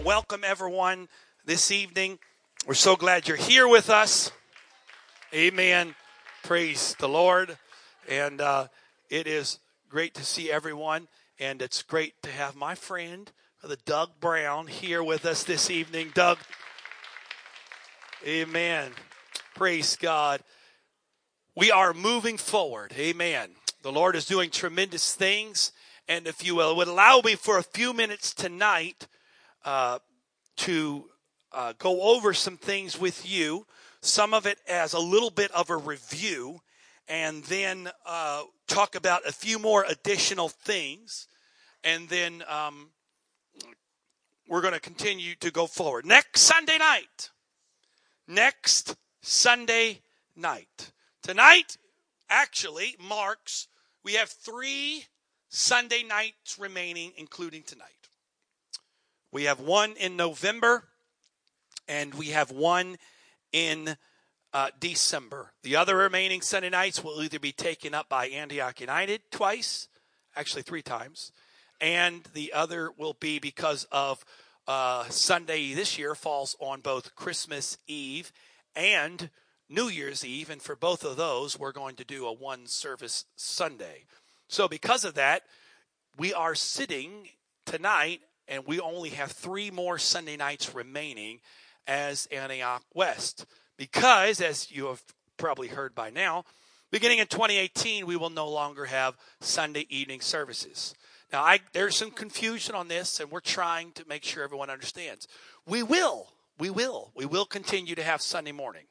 to welcome everyone this evening. We're so glad you're here with us. Amen. Praise the Lord. And uh, it is great to see everyone. And it's great to have my friend, the Doug Brown, here with us this evening. Doug. Amen. Praise God. We are moving forward. Amen. The Lord is doing tremendous things. And if you will, would allow me for a few minutes tonight uh, to uh, go over some things with you, some of it as a little bit of a review, and then uh, talk about a few more additional things, and then um, we're going to continue to go forward. Next Sunday night, next Sunday night. Tonight actually marks, we have three Sunday nights remaining, including tonight. We have one in November, and we have one in uh, December. The other remaining Sunday nights will either be taken up by Antioch United twice, actually three times, and the other will be because of uh, Sunday this year falls on both Christmas Eve and New Year's Eve, and for both of those, we're going to do a one service Sunday. So, because of that, we are sitting tonight and we only have three more Sunday nights remaining as Antioch West. Because, as you have probably heard by now, beginning in 2018, we will no longer have Sunday evening services. Now, I, there's some confusion on this, and we're trying to make sure everyone understands. We will, we will, we will continue to have Sunday morning.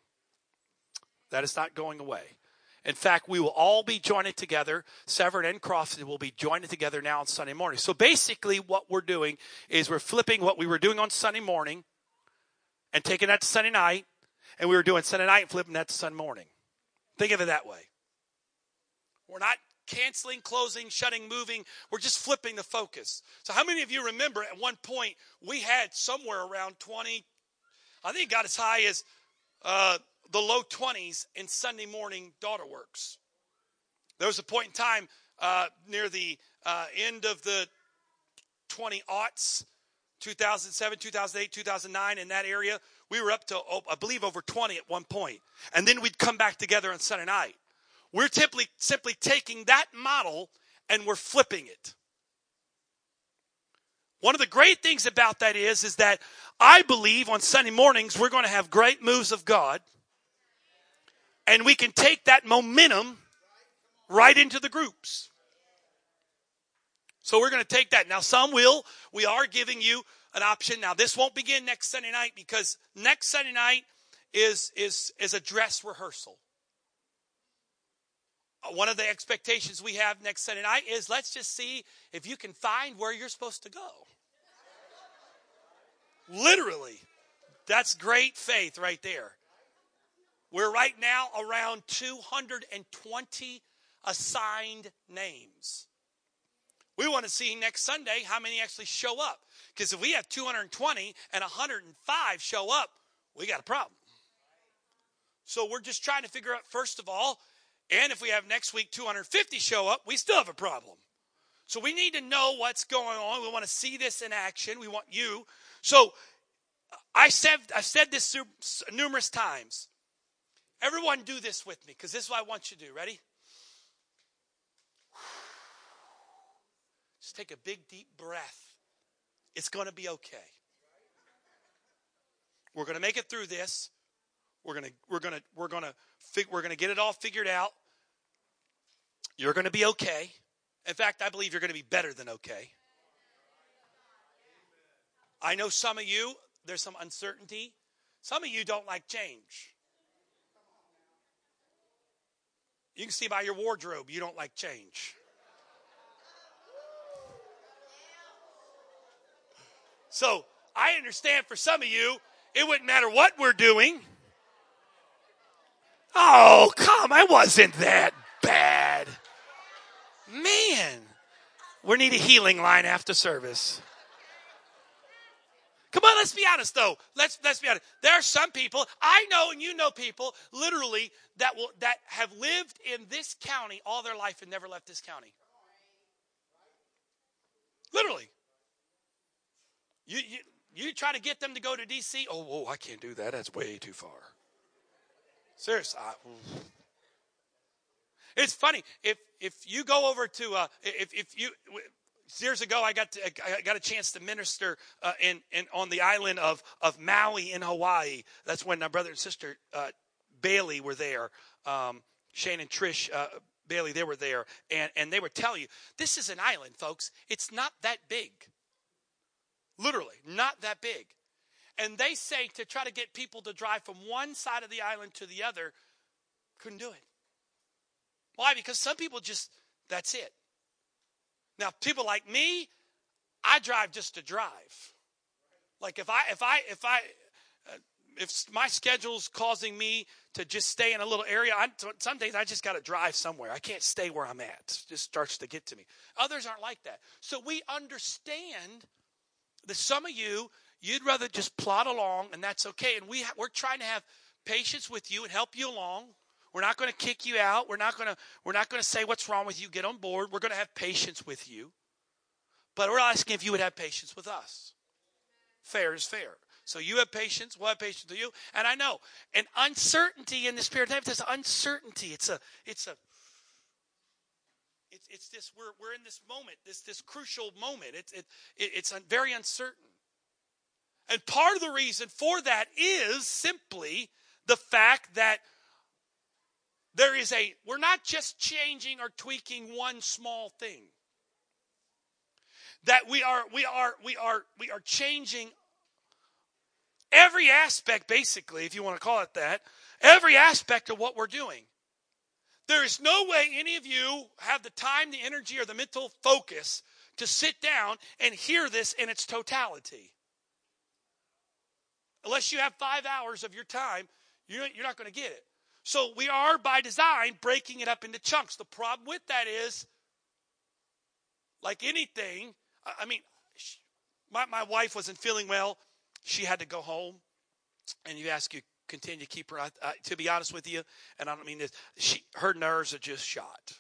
That is not going away. In fact, we will all be joined together. Severn and Crofton will be joined together now on Sunday morning. So basically, what we're doing is we're flipping what we were doing on Sunday morning and taking that to Sunday night, and we were doing Sunday night and flipping that to Sunday morning. Think of it that way. We're not canceling, closing, shutting, moving. We're just flipping the focus. So, how many of you remember at one point we had somewhere around 20, I think it got as high as uh, the low 20s in Sunday morning daughter works. There was a point in time uh, near the uh, end of the 20 aughts, 2007, 2008, 2009, in that area. We were up to, oh, I believe, over 20 at one point. And then we'd come back together on Sunday night. We're simply, simply taking that model and we're flipping it. One of the great things about that is, is that I believe on Sunday mornings we're going to have great moves of God and we can take that momentum right into the groups. So we're going to take that. Now, some will. We are giving you an option. Now, this won't begin next Sunday night because next Sunday night is, is, is a dress rehearsal. Uh, one of the expectations we have next Sunday night is let's just see if you can find where you're supposed to go. Literally. That's great faith right there. We're right now around 220 assigned names. We want to see next Sunday how many actually show up. Because if we have 220 and 105 show up, we got a problem. So we're just trying to figure out, first of all, and if we have next week 250 show up, we still have a problem. So we need to know what's going on. We want to see this in action. We want you. So uh, I said, I've said this numerous times. Everyone do this with me because this is what I want you to do. Ready? Just take a big, deep breath. It's going to be okay. We're going to make it through this. We're going to we're going to we're going to we're going to get it all figured out. You're going to be okay. In fact, I believe you're going to be better than okay. I know some of you there's some uncertainty. Some of you don't like change. You can see by your wardrobe you don't like change. So I understand for some of you, it wouldn't matter what we're doing. Oh, come, I wasn't that bad. Man, we need a healing line after service. Come on, let's be honest though. Let's let's be honest. There are some people I know, and you know people literally that will that have lived in this county all their life and never left this county. Literally. You, you you try to get them to go to D.C. Oh, whoa, I can't do that. That's way too far. Seriously. I, it's funny if if you go over to uh, if if you years ago I got to, I got a chance to minister uh, in in on the island of of Maui in Hawaii. That's when my brother and sister uh, Bailey were there. Um, Shane and Trish uh, Bailey, they were there, and and they would tell you this is an island, folks. It's not that big. Literally, not that big. And they say to try to get people to drive from one side of the island to the other, couldn't do it. Why? Because some people just, that's it. Now, people like me, I drive just to drive. Like if I, if I, if I, uh, if my schedule's causing me to just stay in a little area, I, some days I just got to drive somewhere. I can't stay where I'm at. It just starts to get to me. Others aren't like that. So we understand that some of you, you'd rather just plod along, and that's okay. And we we're trying to have patience with you and help you along. We're not going to kick you out. We're not going to we're not going to say what's wrong with you. Get on board. We're going to have patience with you. But we're asking if you would have patience with us. Fair is fair. So you have patience, we'll have patience with you. And I know an uncertainty in the spirit of there's uncertainty. It's a it's a it's, it's this we're, we're in this moment this this crucial moment it's it, it, it's very uncertain and part of the reason for that is simply the fact that there is a we're not just changing or tweaking one small thing that we are we are we are we are changing every aspect basically if you want to call it that every aspect of what we're doing there is no way any of you have the time, the energy, or the mental focus to sit down and hear this in its totality. Unless you have five hours of your time, you're not going to get it. So we are, by design, breaking it up into chunks. The problem with that is, like anything, I mean, my, my wife wasn't feeling well. She had to go home. And you ask you continue to keep her. To be honest with you, and I don't mean this, she her nerves are just shot.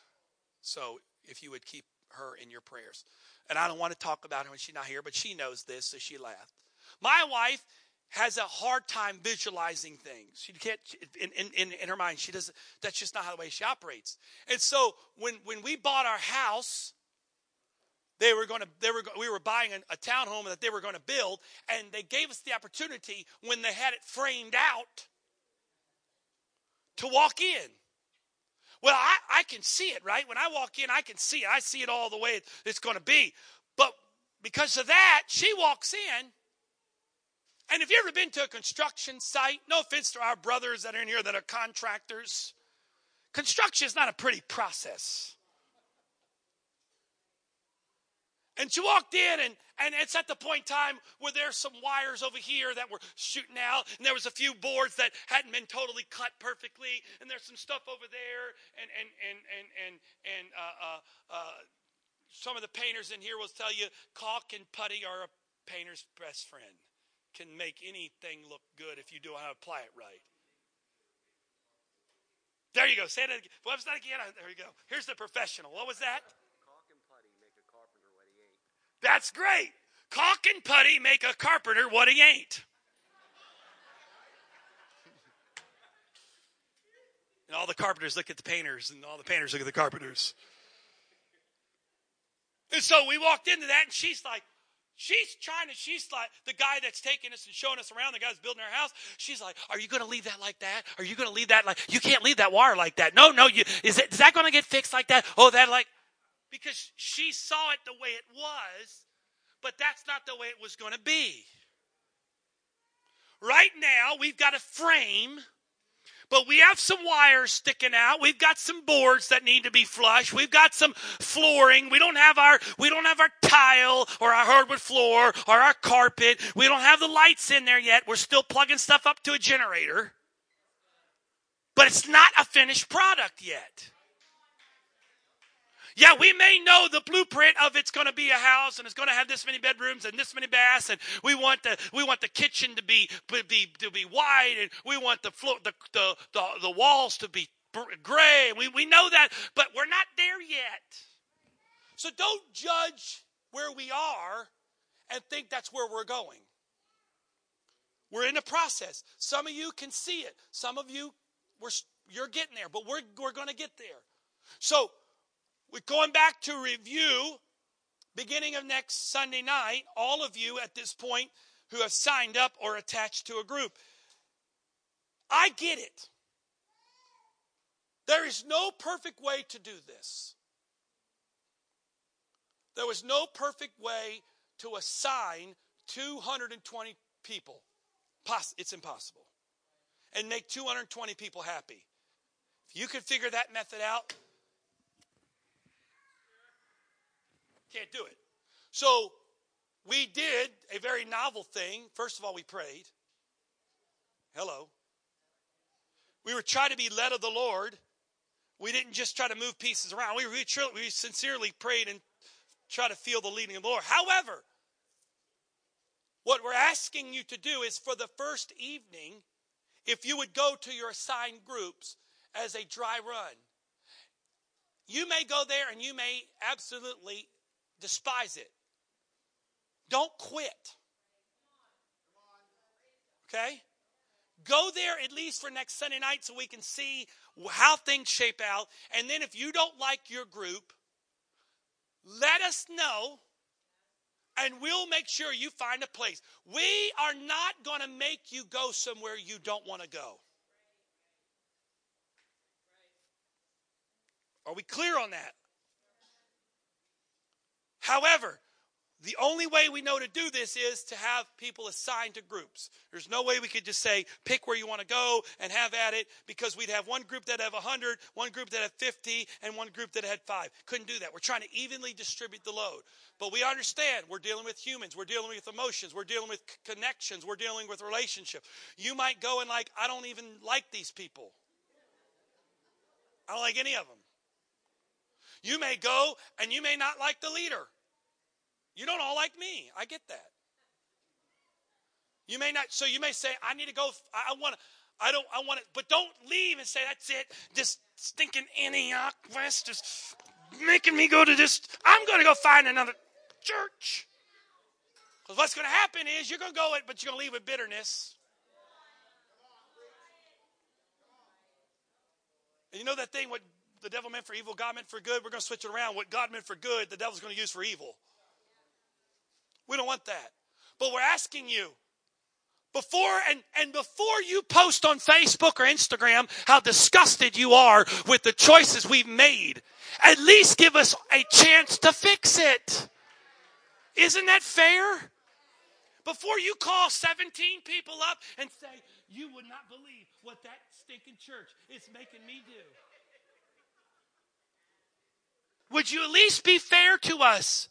So if you would keep her in your prayers, and I don't want to talk about her when she's not here, but she knows this, so she laughed. My wife has a hard time visualizing things. She can't in, in, in her mind. She doesn't. That's just not how the way she operates. And so when when we bought our house, they were going to they were we were buying a, a townhome that they were going to build and they gave us the opportunity when they had it framed out to walk in well i, I can see it right when i walk in i can see it i see it all the way it's going to be but because of that she walks in and have you ever been to a construction site? No offense to our brothers that are in here that are contractors. Construction is not a pretty process. And she walked in, and, and it's at the point in time where there's some wires over here that were shooting out, and there was a few boards that hadn't been totally cut perfectly, and there's some stuff over there, and and and and and and uh, uh, uh, some of the painters in here will tell you caulk and putty are a painter's best friend. Can make anything look good if you do how to apply it right. There you go. Say that again. What's that again? There you go. Here's the professional. What was that? Caulk and putty make a carpenter what he ain't. That's great. Caulk and putty make a carpenter what he ain't. and all the carpenters look at the painters, and all the painters look at the carpenters. And so we walked into that, and she's like, She's trying to, she's like, the guy that's taking us and showing us around, the guy's building our house, she's like, Are you going to leave that like that? Are you going to leave that like, you can't leave that wire like that. No, no, you, is, it, is that going to get fixed like that? Oh, that like, because she saw it the way it was, but that's not the way it was going to be. Right now, we've got a frame, but we have some wires sticking out. We've got some boards that need to be flushed. We've got some flooring. We don't have our we don't have our tile or our hardwood floor or our carpet. We don't have the lights in there yet. We're still plugging stuff up to a generator. But it's not a finished product yet. Yeah, we may know the blueprint of it's going to be a house and it's going to have this many bedrooms and this many baths and we want the we want the kitchen to be be to be wide and we want the floor the the the, the walls to be gray. We we know that, but we're not there yet. So don't judge where we are and think that's where we're going. We're in a process. Some of you can see it. Some of you, we're, you're getting there, but we're, we're going to get there. So, we're going back to review beginning of next Sunday night, all of you at this point who have signed up or attached to a group. I get it. There is no perfect way to do this. There was no perfect way to assign 220 people. It's impossible. And make 220 people happy. If you could figure that method out, can't do it. So we did a very novel thing. First of all, we prayed. Hello. We were trying to be led of the Lord. We didn't just try to move pieces around. We, we, we sincerely prayed and try to feel the leading of the Lord. However, what we're asking you to do is for the first evening, if you would go to your assigned groups as a dry run. You may go there and you may absolutely despise it. Don't quit. Okay? Go there at least for next Sunday night so we can see how things shape out. And then if you don't like your group, let us know and we'll make sure you find a place. We are not going to make you go somewhere you don't want to go. Are we clear on that? However, the only way we know to do this is to have people assigned to groups. There's no way we could just say, pick where you want to go and have at it because we'd have one group that have 100, one group that have 50, and one group that had five. Couldn't do that. We're trying to evenly distribute the load. But we understand we're dealing with humans, we're dealing with emotions, we're dealing with connections, we're dealing with relationships. You might go and like, I don't even like these people. I don't like any of them. You may go and you may not like the leader. You don't all like me. I get that. You may not, so you may say, I need to go, I, want to, I don't, I want to, but don't leave and say, that's it. This stinking Antioch West is making me go to this. I'm going to go find another church. Because what's going to happen is you're going to go it, but you're going to leave with bitterness. And you know that thing, what the devil meant for evil, God meant for good? We're going to switch it around. What God meant for good, the devil's going to use for evil. We don't want that. But we're asking you before and, and before you post on Facebook or Instagram how disgusted you are with the choices we've made, at least give us a chance to fix it. Isn't that fair? Before you call 17 people up and say, You would not believe what that stinking church is making me do. Would you at least be fair to us?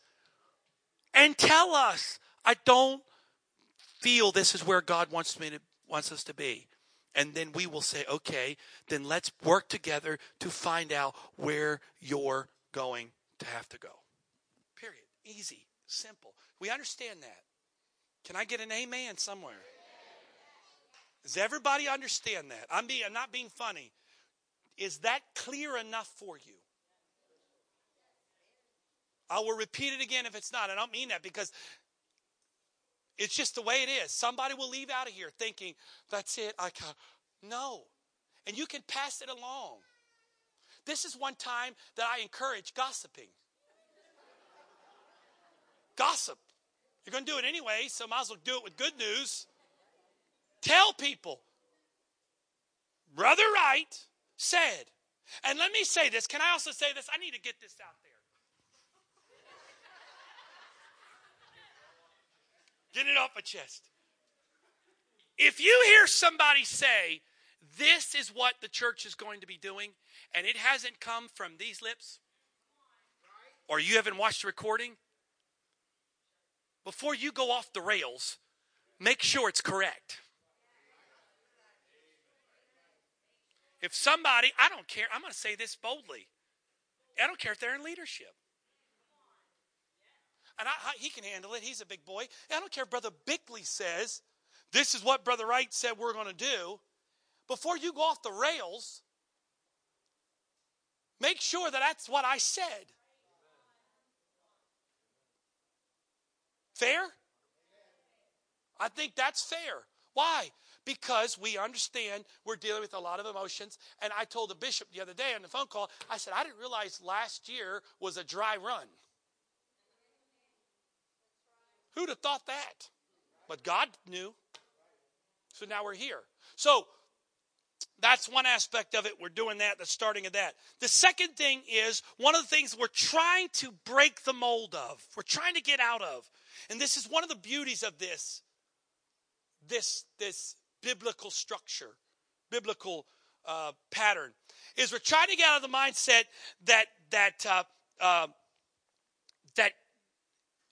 And tell us, I don't feel this is where God wants me to wants us to be. And then we will say, okay, then let's work together to find out where you're going to have to go. Period. Easy, simple. We understand that. Can I get an amen somewhere? Does everybody understand that? I'm being I'm not being funny. Is that clear enough for you? I will repeat it again if it's not. I don't mean that because it's just the way it is. Somebody will leave out of here thinking, that's it. I can't. No. And you can pass it along. This is one time that I encourage gossiping. Gossip. You're going to do it anyway, so might as well do it with good news. Tell people. Brother Wright said, and let me say this. Can I also say this? I need to get this out there. Get it off my chest. If you hear somebody say, this is what the church is going to be doing, and it hasn't come from these lips, or you haven't watched the recording, before you go off the rails, make sure it's correct. If somebody, I don't care, I'm going to say this boldly. I don't care if they're in leadership and I, he can handle it. He's a big boy. I don't care if Brother Bickley says, this is what Brother Wright said we're going to do. Before you go off the rails, make sure that that's what I said. Fair? I think that's fair. Why? Because we understand we're dealing with a lot of emotions. And I told the bishop the other day on the phone call, I said, I didn't realize last year was a dry run. Who'd have thought that? But God knew. So now we're here. So that's one aspect of it. We're doing that, the starting of that. The second thing is one of the things we're trying to break the mold of, we're trying to get out of. And this is one of the beauties of this, this, this biblical structure, biblical uh, pattern, is we're trying to get out of the mindset that that uh, uh, that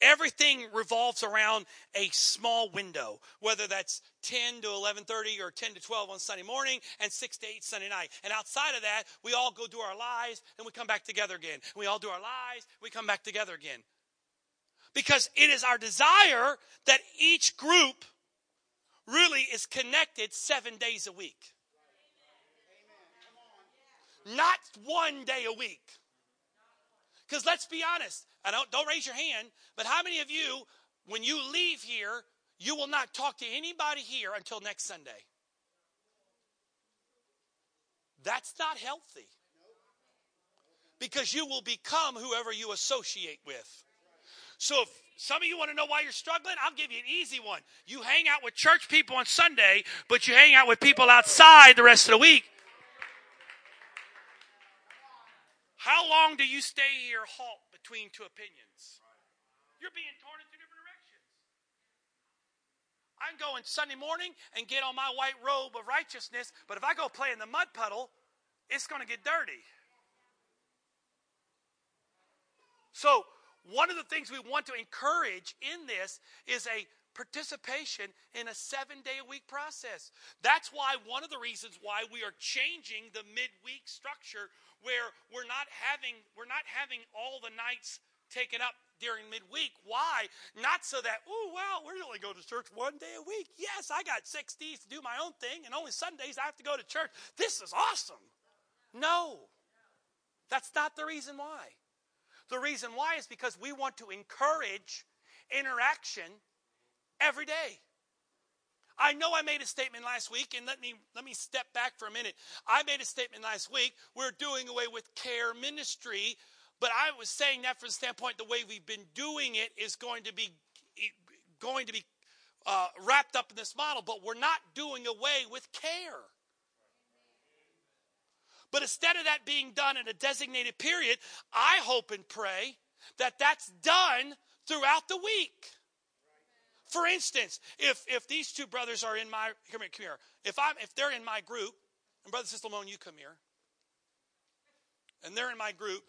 everything revolves around a small window whether that's 10 to 11.30 or 10 to 12 on sunday morning and 6 to 8 sunday night. And outside of that we all go do our lives and we come back together again. We all do our lives we come back together again. Because it is our desire that each group really is connected seven days a week. Not one day a week because let's be honest, I don't don't raise your hand, but how many of you, when you leave here, you will not talk to anybody here until next Sunday? That's not healthy. Because you will become whoever you associate with. So if some of you want to know why you're struggling, I'll give you an easy one. You hang out with church people on Sunday, but you hang out with people outside the rest of the week. How long do you stay here halt between two opinions? You're being torn in two different directions. I'm going Sunday morning and get on my white robe of righteousness, but if I go play in the mud puddle, it's going to get dirty. So, one of the things we want to encourage in this is a participation in a seven day a week process. That's why one of the reasons why we are changing the midweek structure where we're not having we're not having all the nights taken up during midweek. Why? Not so that, oh, well, we're only going to church one day a week. Yes, I got six days to do my own thing, and only Sundays I have to go to church. This is awesome. No, that's not the reason why. The reason why is because we want to encourage interaction every day. I know I made a statement last week, and let me let me step back for a minute. I made a statement last week. We're doing away with care ministry, but I was saying that from the standpoint the way we've been doing it is going to be going to be uh, wrapped up in this model. But we're not doing away with care. But instead of that being done in a designated period, I hope and pray that that's done throughout the week. For instance, if if these two brothers are in my come here, come here. If I'm if they're in my group, and brother Sister Lamone, you come here, and they're in my group,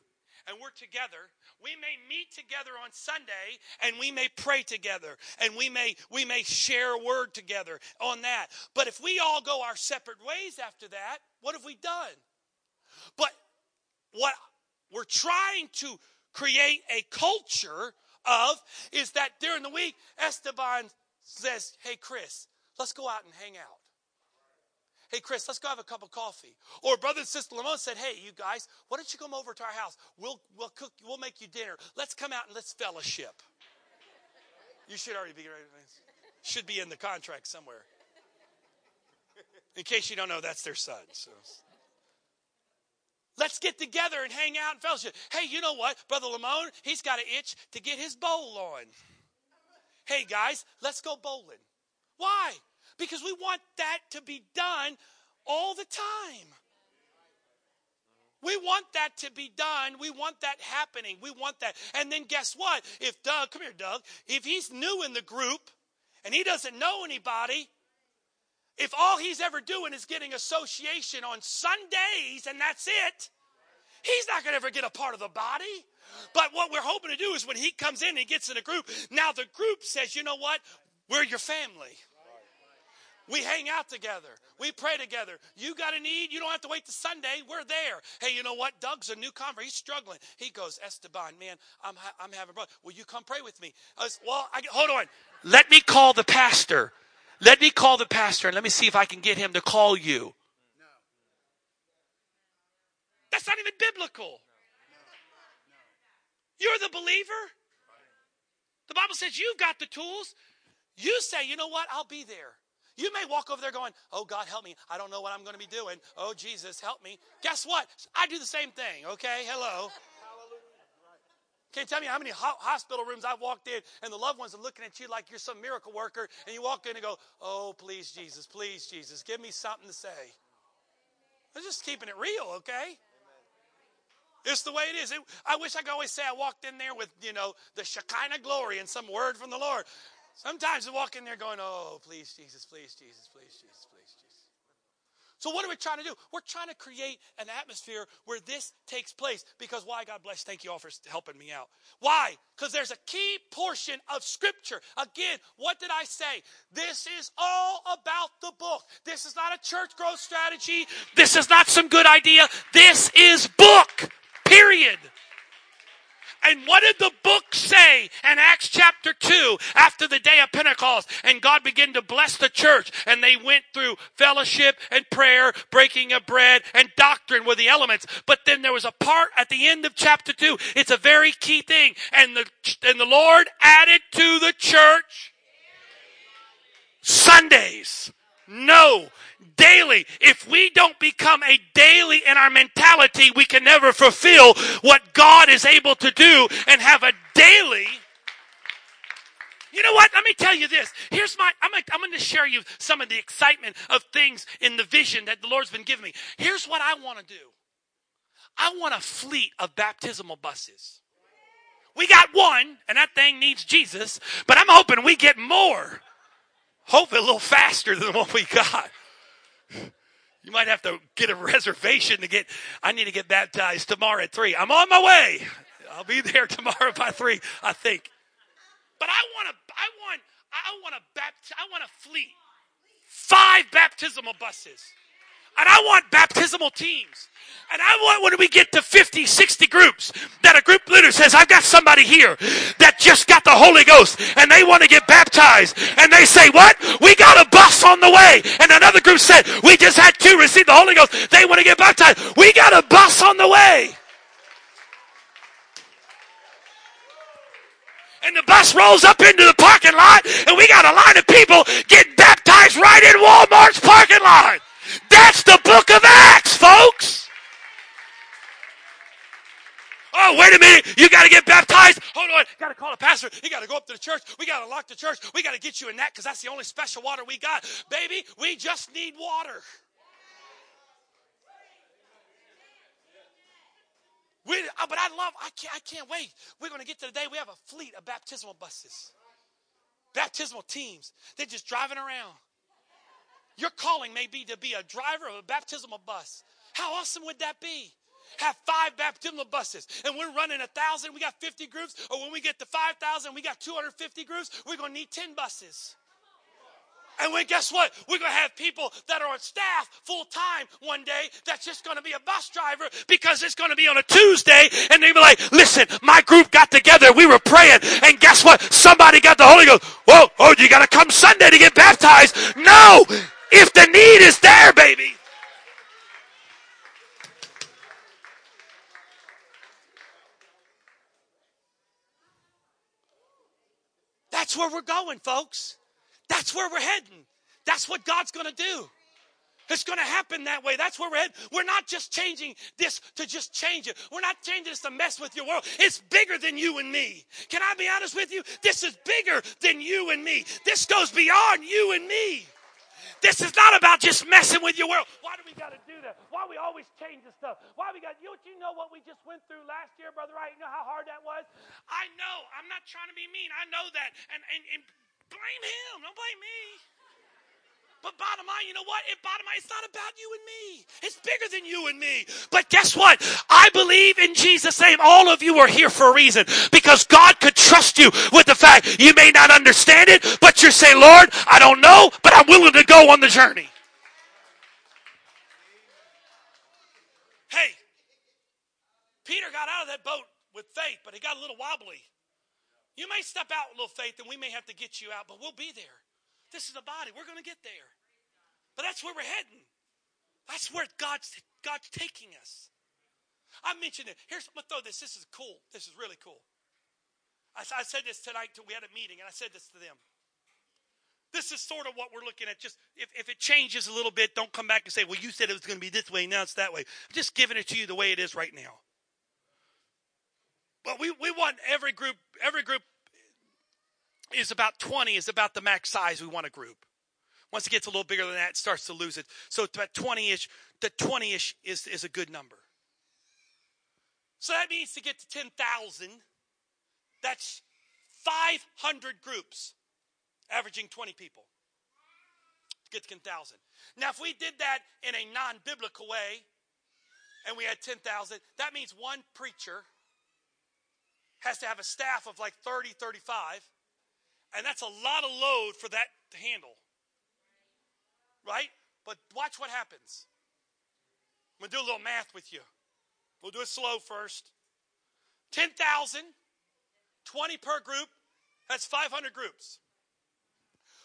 and we're together, we may meet together on Sunday and we may pray together and we may we may share a word together on that. But if we all go our separate ways after that, what have we done? But what we're trying to create a culture of is that during the week, Esteban says, Hey, Chris, let's go out and hang out. Hey, Chris, let's go have a cup of coffee. Or brother and sister Lamone said, Hey, you guys, why don't you come over to our house? We'll, we'll cook, we'll make you dinner. Let's come out and let's fellowship. You should already be. Should be in the contract somewhere. In case you don't know, that's their son. So. Let's get together and hang out and fellowship. Hey, you know what? Brother Lamone, he's got an itch to get his bowl on. Hey, guys, let's go bowling. Why? Because we want that to be done all the time. We want that to be done. We want that happening. We want that. And then guess what? If Doug, come here, Doug, if he's new in the group and he doesn't know anybody, if all he's ever doing is getting association on Sundays and that's it, he's not going to ever get a part of the body. But what we're hoping to do is when he comes in and he gets in a group, now the group says, you know what? We're your family. We hang out together. We pray together. You got a need? You don't have to wait to Sunday. We're there. Hey, you know what? Doug's a new convert. He's struggling. He goes, Esteban, man, I'm, I'm having brother. Will you come pray with me? I was, well, I, hold on. Let me call the pastor. Let me call the pastor and let me see if I can get him to call you. That's not even biblical. You're the believer. The Bible says you've got the tools. You say, you know what? I'll be there. You may walk over there going, Oh, God, help me. I don't know what I'm going to be doing. Oh, Jesus, help me. Guess what? I do the same thing, okay? Hello. Can't tell me how many hospital rooms I've walked in and the loved ones are looking at you like you're some miracle worker, and you walk in and go, Oh, please, Jesus, please, Jesus, give me something to say. I'm just keeping it real, okay? It's the way it is. It, I wish I could always say I walked in there with, you know, the Shekinah glory and some word from the Lord. Sometimes I walk in there going, oh, please, Jesus, please, Jesus, please, Jesus, please, Jesus. So, what are we trying to do? We're trying to create an atmosphere where this takes place. Because why? God bless. Thank you all for helping me out. Why? Because there's a key portion of Scripture. Again, what did I say? This is all about the book. This is not a church growth strategy. This is not some good idea. This is book. Period. And what did the book say in Acts chapter 2 after the day of Pentecost? And God began to bless the church. And they went through fellowship and prayer, breaking of bread, and doctrine were the elements. But then there was a part at the end of chapter 2. It's a very key thing. And the, and the Lord added to the church Sundays. No, daily. If we don't become a daily in our mentality, we can never fulfill what God is able to do and have a daily. You know what? Let me tell you this. Here's my, I'm, I'm going to share you some of the excitement of things in the vision that the Lord's been giving me. Here's what I want to do. I want a fleet of baptismal buses. We got one, and that thing needs Jesus, but I'm hoping we get more. Hopefully a little faster than what we got. You might have to get a reservation to get, I need to get baptized tomorrow at three. I'm on my way. I'll be there tomorrow by three, I think. But I want to, I want, I want a bapt, I want a fleet. Five baptismal buses. And I want baptismal teams. And I want when we get to 50, 60 groups that a group leader says, I've got somebody here that just got the Holy Ghost and they want to get baptized. And they say, what? We got a bus on the way. And another group said, we just had two receive the Holy Ghost. They want to get baptized. We got a bus on the way. and the bus rolls up into the parking lot, and we got a line of people getting baptized right in Walmart's parking lot. That's the book of Acts, folks. Oh, wait a minute. You got to get baptized. Hold on. Got to call a pastor. You got to go up to the church. We got to lock the church. We got to get you in that because that's the only special water we got. Baby, we just need water. We, oh, but I love, I can't, I can't wait. We're going to get to the day we have a fleet of baptismal buses, baptismal teams. They're just driving around. Your calling may be to be a driver of a baptismal bus. How awesome would that be? Have five baptismal buses, and we're running a thousand. We got 50 groups, or when we get to 5,000, we got 250 groups. We're to need 10 buses. And when guess what? We're going to have people that are on staff full time one day that's just going to be a bus driver because it's going to be on a Tuesday and they'll be like, listen, my group got together. We were praying and guess what? Somebody got the Holy Ghost. Whoa, oh, you got to come Sunday to get baptized. No, if the need is there, baby. That's where we're going, folks. That's where we're heading. That's what God's going to do. It's going to happen that way. That's where we're heading. We're not just changing this to just change it. We're not changing this to mess with your world. It's bigger than you and me. Can I be honest with you? This is bigger than you and me. This goes beyond you and me. This is not about just messing with your world. Why do we got to do that? Why we always change the stuff? Why we got you? You know what we just went through last year, brother? Right? You know how hard that was. I know. I'm not trying to be mean. I know that, and and, and blame him. Don't blame me. But bottom line, you know what? It bottom line, it's not about you and me. It's bigger than you and me. But guess what? I believe in Jesus' name. All of you are here for a reason. Because God could trust you with the fact you may not understand it, but you're saying, Lord, I don't know, but I'm willing to go on the journey. Hey, Peter got out of that boat with faith, but he got a little wobbly. You may step out with a little faith, and we may have to get you out, but we'll be there. This is a body. We're going to get there. But that's where we're heading. That's where God's, God's taking us. I mentioned it. Here's, I'm going to throw this. This is cool. This is really cool. I, I said this tonight. To, we had a meeting, and I said this to them. This is sort of what we're looking at. Just if, if it changes a little bit, don't come back and say, well, you said it was going to be this way, now it's that way. I'm just giving it to you the way it is right now. But we, we want every group, every group is about 20 is about the max size we want a group. Once it gets a little bigger than that, it starts to lose it. So about 20-ish, the 20-ish is, is a good number. So that means to get to 10,000, that's 500 groups averaging 20 people. To get to 10,000. Now, if we did that in a non biblical way and we had 10,000, that means one preacher has to have a staff of like 30, 35. And that's a lot of load for that to handle. Right? But watch what happens. I'm going to do a little math with you. We'll do it slow first. 10,000, 20 per group, that's 500 groups.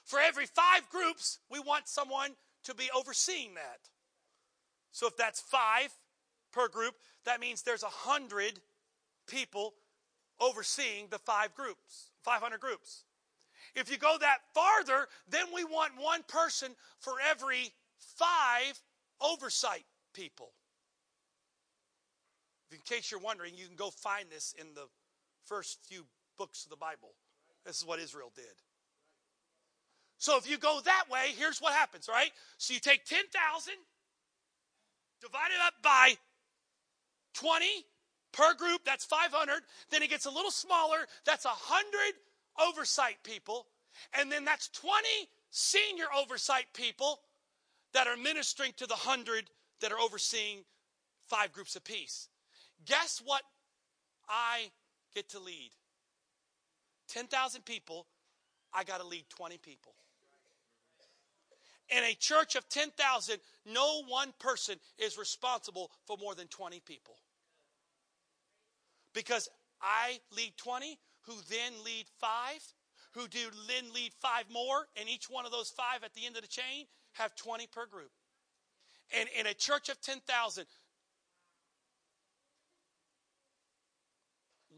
For every five groups, we want someone to be overseeing that. So if that's five per group, that means there's a hundred people overseeing the five groups, 500 groups. If you go that farther, then we want one person for every five oversight people. In case you're wondering, you can go find this in the first few books of the Bible. This is what Israel did. So if you go that way, here's what happens, right? So you take 10,000, divide it up by 20 per group, that's 500. Then it gets a little smaller, that's 100 oversight people. And then that's 20 senior oversight people that are ministering to the 100 that are overseeing five groups apiece. Guess what I get to lead? 10,000 people, I got to lead 20 people. In a church of 10,000, no one person is responsible for more than 20 people. Because I lead 20, who then lead five, who do then lead five more, and each one of those five at the end of the chain have 20 per group. And in a church of 10,000,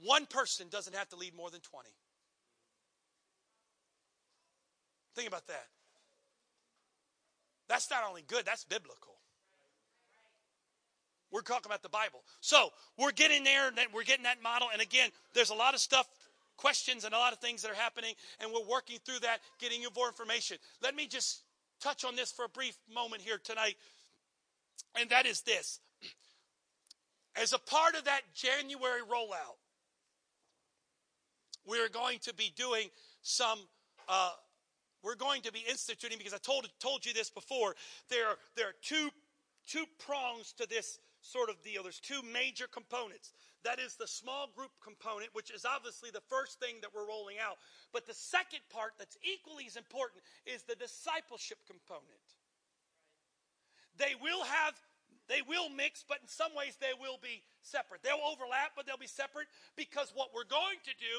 one person doesn't have to lead more than 20. Think about that. That's not only good, that's biblical. We're talking about the Bible. So we're getting there, we're getting that model. And again, there's a lot of stuff, questions, and a lot of things that are happening, and we're working through that, getting you more information. Let me just touch on this for a brief moment here tonight, and that is this. As a part of that January rollout, we're going to be doing some uh, we're going to be instituting because I told told you this before. There are, there are two two prongs to this sort of deal. There's two major components. That is the small group component, which is obviously the first thing that we're rolling out. But the second part that's equally as important is the discipleship component. They will have they will mix, but in some ways they will be separate. They'll overlap, but they'll be separate because what we're going to do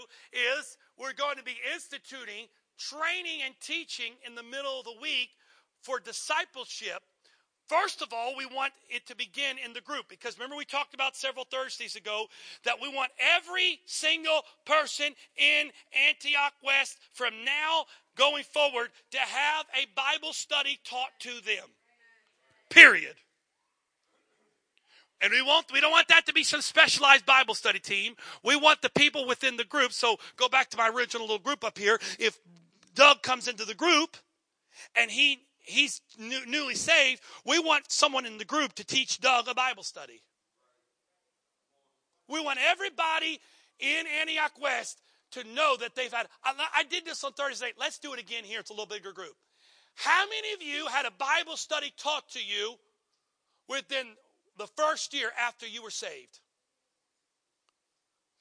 is we're going to be instituting training and teaching in the middle of the week for discipleship, First of all, we want it to begin in the group because remember we talked about several Thursdays ago that we want every single person in Antioch West from now going forward to have a Bible study taught to them. Period. And we want we don't want that to be some specialized Bible study team. We want the people within the group. So go back to my original little group up here. If Doug comes into the group and he he's new, newly saved, we want someone in the group to teach Doug a Bible study. We want everybody in Antioch West to know that they've had. I, I did this on Thursday. Let's do it again here. It's a little bigger group. How many of you had a Bible study taught to you within the first year after you were saved?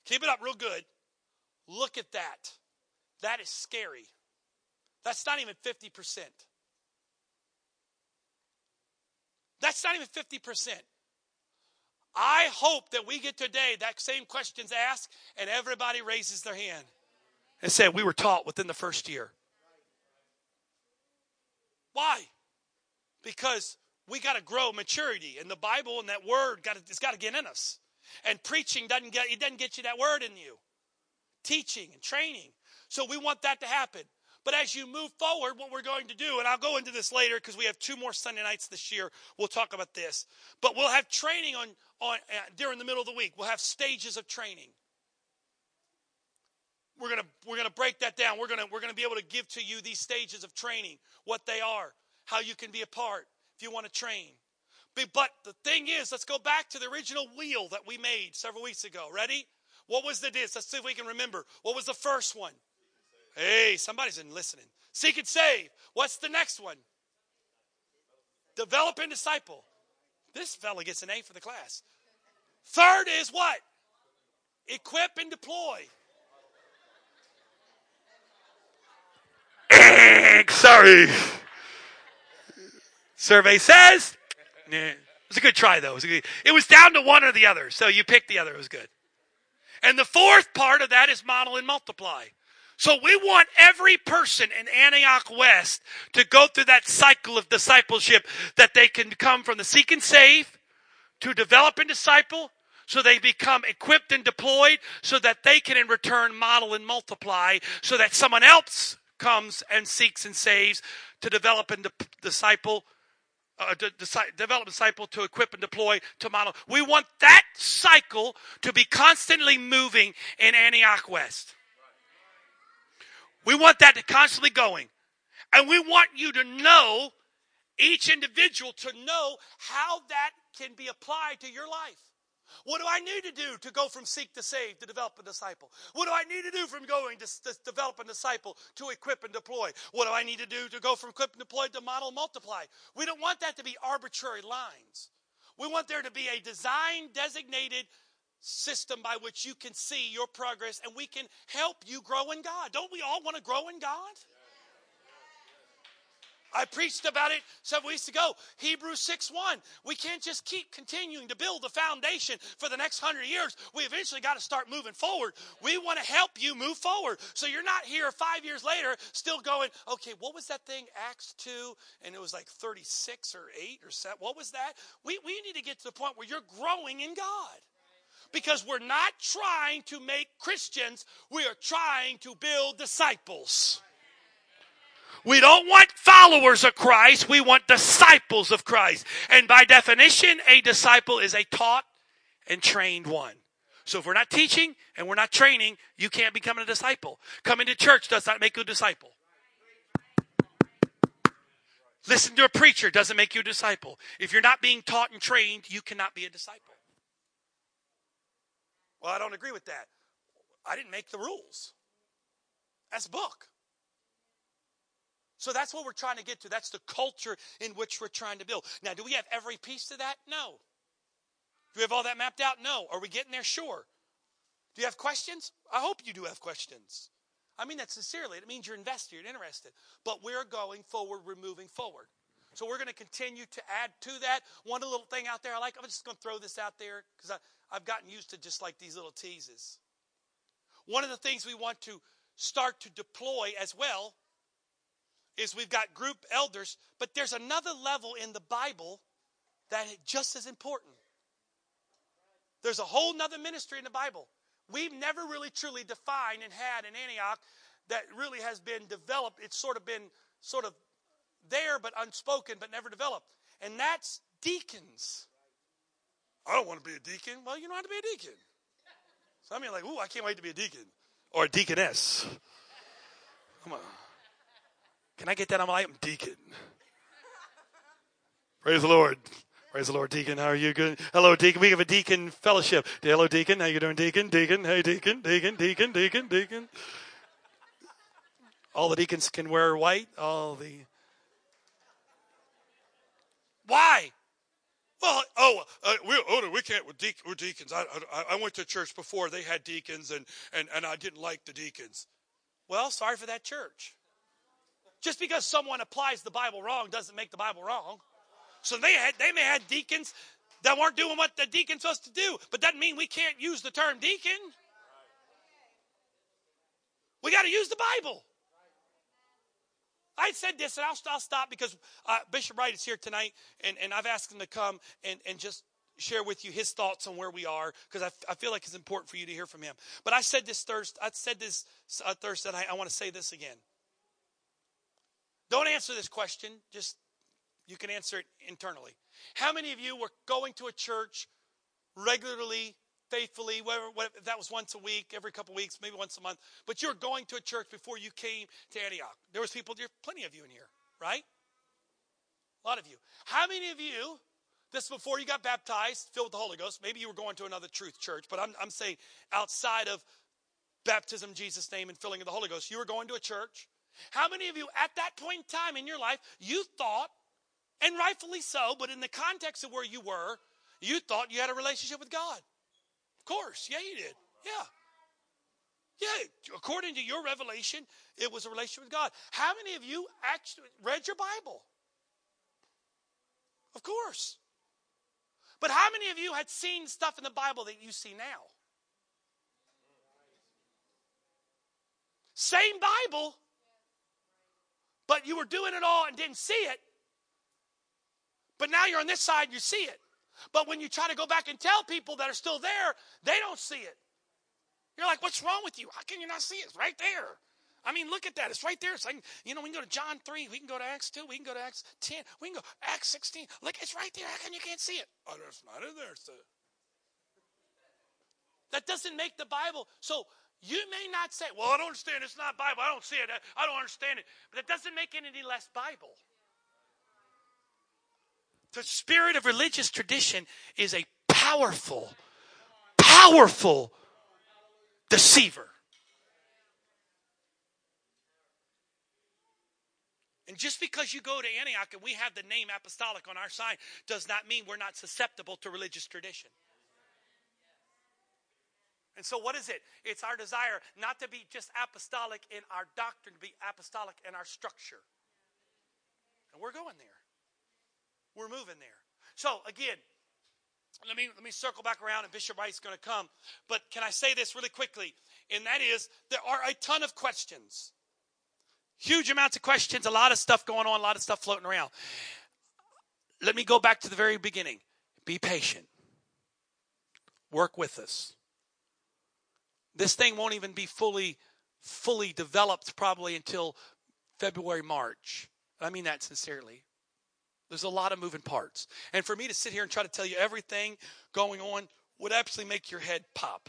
Keep it up real good. Look at that. That is scary. That's not even 50%. That's not even 50%. I hope that we get today that same question's asked and everybody raises their hand and said, We were taught within the first year. Why? Because we got to grow maturity, and the Bible and that word got it's got to get in us. And preaching doesn't get it doesn't get you that word in you. Teaching and training. So we want that to happen. But as you move forward, what we're going to do, and I'll go into this later because we have two more Sunday nights this year. We'll talk about this. But we'll have training on, on uh, during the middle of the week. We'll have stages of training. We're gonna we're gonna break that down. We're gonna we're gonna be able to give to you these stages of training, what they are, how you can be a part if you want to train. But the thing is, let's go back to the original wheel that we made several weeks ago. Ready? What was the disc? Let's see if we can remember. What was the first one? Hey, somebody's in listening. Seek and save. What's the next one? Develop and disciple. This fella gets an A for the class. Third is what? Equip and deploy. Sorry. Survey says. Nah. It was a good try, though. It was, good, it was down to one or the other, so you picked the other. It was good. And the fourth part of that is model and multiply. So we want every person in Antioch West to go through that cycle of discipleship that they can come from the seek and save to develop and disciple so they become equipped and deployed so that they can in return model and multiply so that someone else comes and seeks and saves to develop and disciple uh, develop disciple to equip and deploy to model. We want that cycle to be constantly moving in antioch west we want that to constantly going. And we want you to know, each individual to know how that can be applied to your life. What do I need to do to go from seek to save to develop a disciple? What do I need to do from going to, to develop a disciple to equip and deploy? What do I need to do to go from equip and deploy to model and multiply? We don't want that to be arbitrary lines. We want there to be a design designated system by which you can see your progress and we can help you grow in God. Don't we all want to grow in God? I preached about it several weeks ago. Hebrews 6 1. We can't just keep continuing to build the foundation for the next hundred years. We eventually got to start moving forward. We want to help you move forward. So you're not here five years later still going, okay, what was that thing, Acts 2? And it was like 36 or 8 or 7. What was that? We, we need to get to the point where you're growing in God because we're not trying to make Christians, we are trying to build disciples. We don't want followers of Christ, we want disciples of Christ. And by definition, a disciple is a taught and trained one. So if we're not teaching and we're not training, you can't become a disciple. Coming to church does not make you a disciple. Listen to a preacher doesn't make you a disciple. If you're not being taught and trained, you cannot be a disciple. Well, I don't agree with that. I didn't make the rules. That's book. So that's what we're trying to get to. That's the culture in which we're trying to build. Now, do we have every piece to that? No. Do we have all that mapped out? No. Are we getting there? Sure. Do you have questions? I hope you do have questions. I mean that sincerely. It means you're invested, you're interested. But we're going forward, we're moving forward. So we're going to continue to add to that. One little thing out there I like, I'm just going to throw this out there because I've gotten used to just like these little teases. One of the things we want to start to deploy as well is we've got group elders, but there's another level in the Bible that is just as important. There's a whole nother ministry in the Bible. We've never really truly defined and had in Antioch that really has been developed. It's sort of been sort of there but unspoken but never developed. And that's deacons. I don't want to be a deacon. Well, you know how to be a deacon. Some of you are like, ooh, I can't wait to be a deacon. Or a deaconess. Come on. Can I get that on my life? Deacon. Praise the Lord. Praise the Lord, Deacon. How are you? Good. Hello, Deacon. We have a Deacon fellowship. Hello, Deacon. How you doing, Deacon? Deacon. Hey, Deacon. Deacon. Deacon. Deacon. Deacon. All the deacons can wear white. All the why? Well, oh, uh, we, oh, we can't. We're, we're deacons. I, I, I, went to church before. They had deacons, and, and, and I didn't like the deacons. Well, sorry for that church. Just because someone applies the Bible wrong doesn't make the Bible wrong. So they had, they may have deacons that weren't doing what the deacon's supposed to do, but doesn't mean we can't use the term deacon. We got to use the Bible. I said this, and I'll, I'll stop because uh, Bishop Wright is here tonight, and, and I've asked him to come and, and just share with you his thoughts on where we are because I, I feel like it's important for you to hear from him. But I said this Thursday. I said this uh, Thursday. And I, I want to say this again. Don't answer this question. Just you can answer it internally. How many of you were going to a church regularly, faithfully, whatever, whatever that was once a week, every couple of weeks, maybe once a month, but you were going to a church before you came to Antioch? There was people, there plenty of you in here, right? A lot of you. How many of you, this before you got baptized, filled with the Holy Ghost, maybe you were going to another truth church, but I'm, I'm saying outside of baptism Jesus' name and filling of the Holy Ghost, you were going to a church. How many of you at that point in time in your life, you thought, and rightfully so, but in the context of where you were, you thought you had a relationship with God? Of course. Yeah, you did. Yeah. Yeah, according to your revelation, it was a relationship with God. How many of you actually read your Bible? Of course. But how many of you had seen stuff in the Bible that you see now? Same Bible, but you were doing it all and didn't see it. But now you're on this side, you see it. But when you try to go back and tell people that are still there, they don't see it. You're like, what's wrong with you? How can you not see it? It's right there. I mean, look at that. It's right there. It's like, you know, we can go to John 3. We can go to Acts 2. We can go to Acts 10. We can go Acts 16. Look, it's right there. How come you can't see it? Oh, it's not in there, sir. That doesn't make the Bible. So you may not say, well, I don't understand. It's not Bible. I don't see it. I don't understand it. But that doesn't make it any less Bible. The spirit of religious tradition is a powerful, powerful deceiver. And just because you go to Antioch and we have the name apostolic on our sign does not mean we're not susceptible to religious tradition. And so, what is it? It's our desire not to be just apostolic in our doctrine, to be apostolic in our structure. And we're going there. We're moving there. So, again, let me let me circle back around, and Bishop Wright's going to come. But can I say this really quickly? And that is, there are a ton of questions Huge amounts of questions, a lot of stuff going on, a lot of stuff floating around. Let me go back to the very beginning. Be patient. Work with us. This thing won't even be fully fully developed probably until February, March. I mean that sincerely. There's a lot of moving parts. And for me to sit here and try to tell you everything going on would absolutely make your head pop.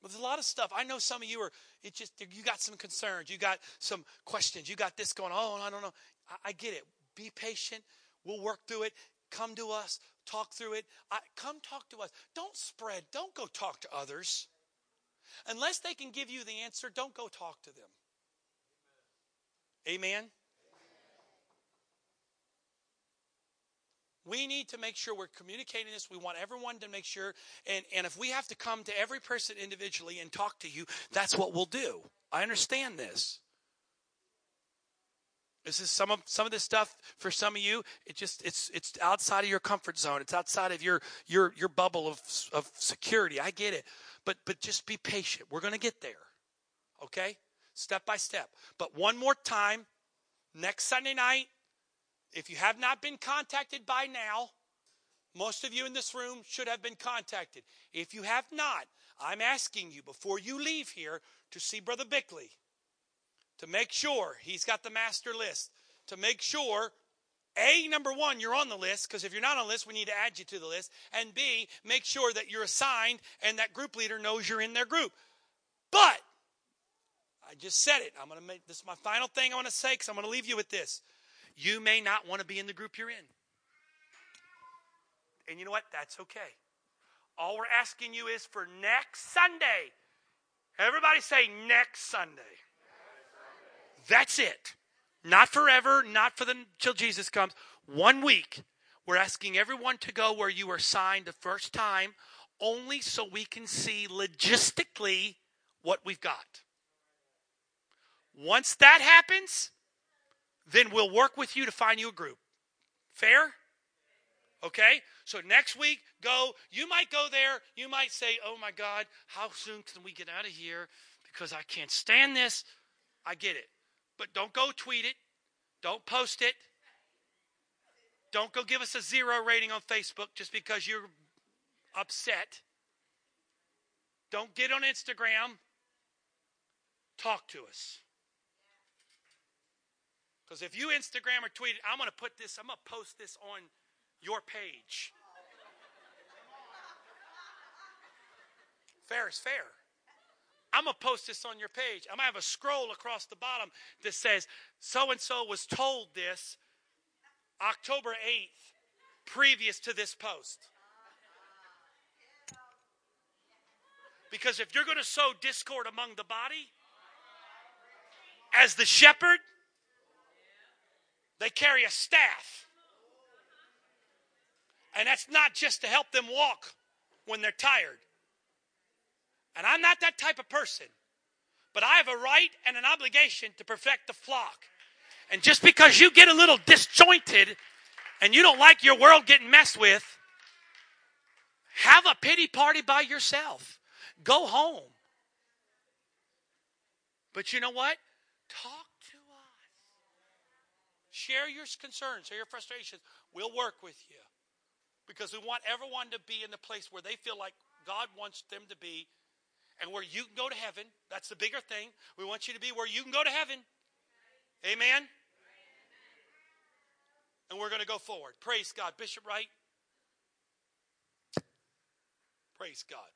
But there's a lot of stuff. I know some of you are, it just, you got some concerns. You got some questions. You got this going, oh, I don't know. I, I get it. Be patient. We'll work through it. Come to us. Talk through it. I, come talk to us. Don't spread. Don't go talk to others. Unless they can give you the answer, don't go talk to them. Amen. We need to make sure we're communicating this. We want everyone to make sure. And, and if we have to come to every person individually and talk to you, that's what we'll do. I understand this. This is some of some of this stuff for some of you. It just it's it's outside of your comfort zone. It's outside of your your your bubble of of security. I get it, but but just be patient. We're going to get there, okay? Step by step. But one more time, next Sunday night, if you have not been contacted by now, most of you in this room should have been contacted. If you have not, I'm asking you before you leave here to see Brother Bickley, to make sure he's got the master list, to make sure a, number one, you're on the list, because if you're not on the list, we need to add you to the list. And B, make sure that you're assigned and that group leader knows you're in their group. But, I just said it. I'm to make this my final thing I want to say, because I'm going to leave you with this. You may not want to be in the group you're in. And you know what? That's okay. All we're asking you is for next Sunday. Everybody say next Sunday. That's it. Not forever, not for the till Jesus comes. One week. We're asking everyone to go where you were signed the first time, only so we can see logistically what we've got. Once that happens, then we'll work with you to find you a group. Fair? Okay? So next week, go. You might go there. You might say, oh my God, how soon can we get out of here? Because I can't stand this. I get it. But don't go tweet it. Don't post it. Don't go give us a zero rating on Facebook just because you're upset. Don't get on Instagram. Talk to us. Because if you Instagram or tweet it, I'm going to put this, I'm going to post this on your page. Fair is fair. I'm going to post this on your page. I'm going to have a scroll across the bottom that says, so and so was told this October 8th, previous to this post. Because if you're going to sow discord among the body, as the shepherd, they carry a staff. And that's not just to help them walk when they're tired. And I'm not that type of person. But I have a right and an obligation to perfect the flock. And just because you get a little disjointed and you don't like your world getting messed with, have a pity party by yourself. Go home. But you know what? Talk. Share your concerns, share your frustrations. We'll work with you. Because we want everyone to be in the place where they feel like God wants them to be and where you can go to heaven. That's the bigger thing. We want you to be where you can go to heaven. Amen. And we're going to go forward. Praise God. Bishop Wright. Praise God.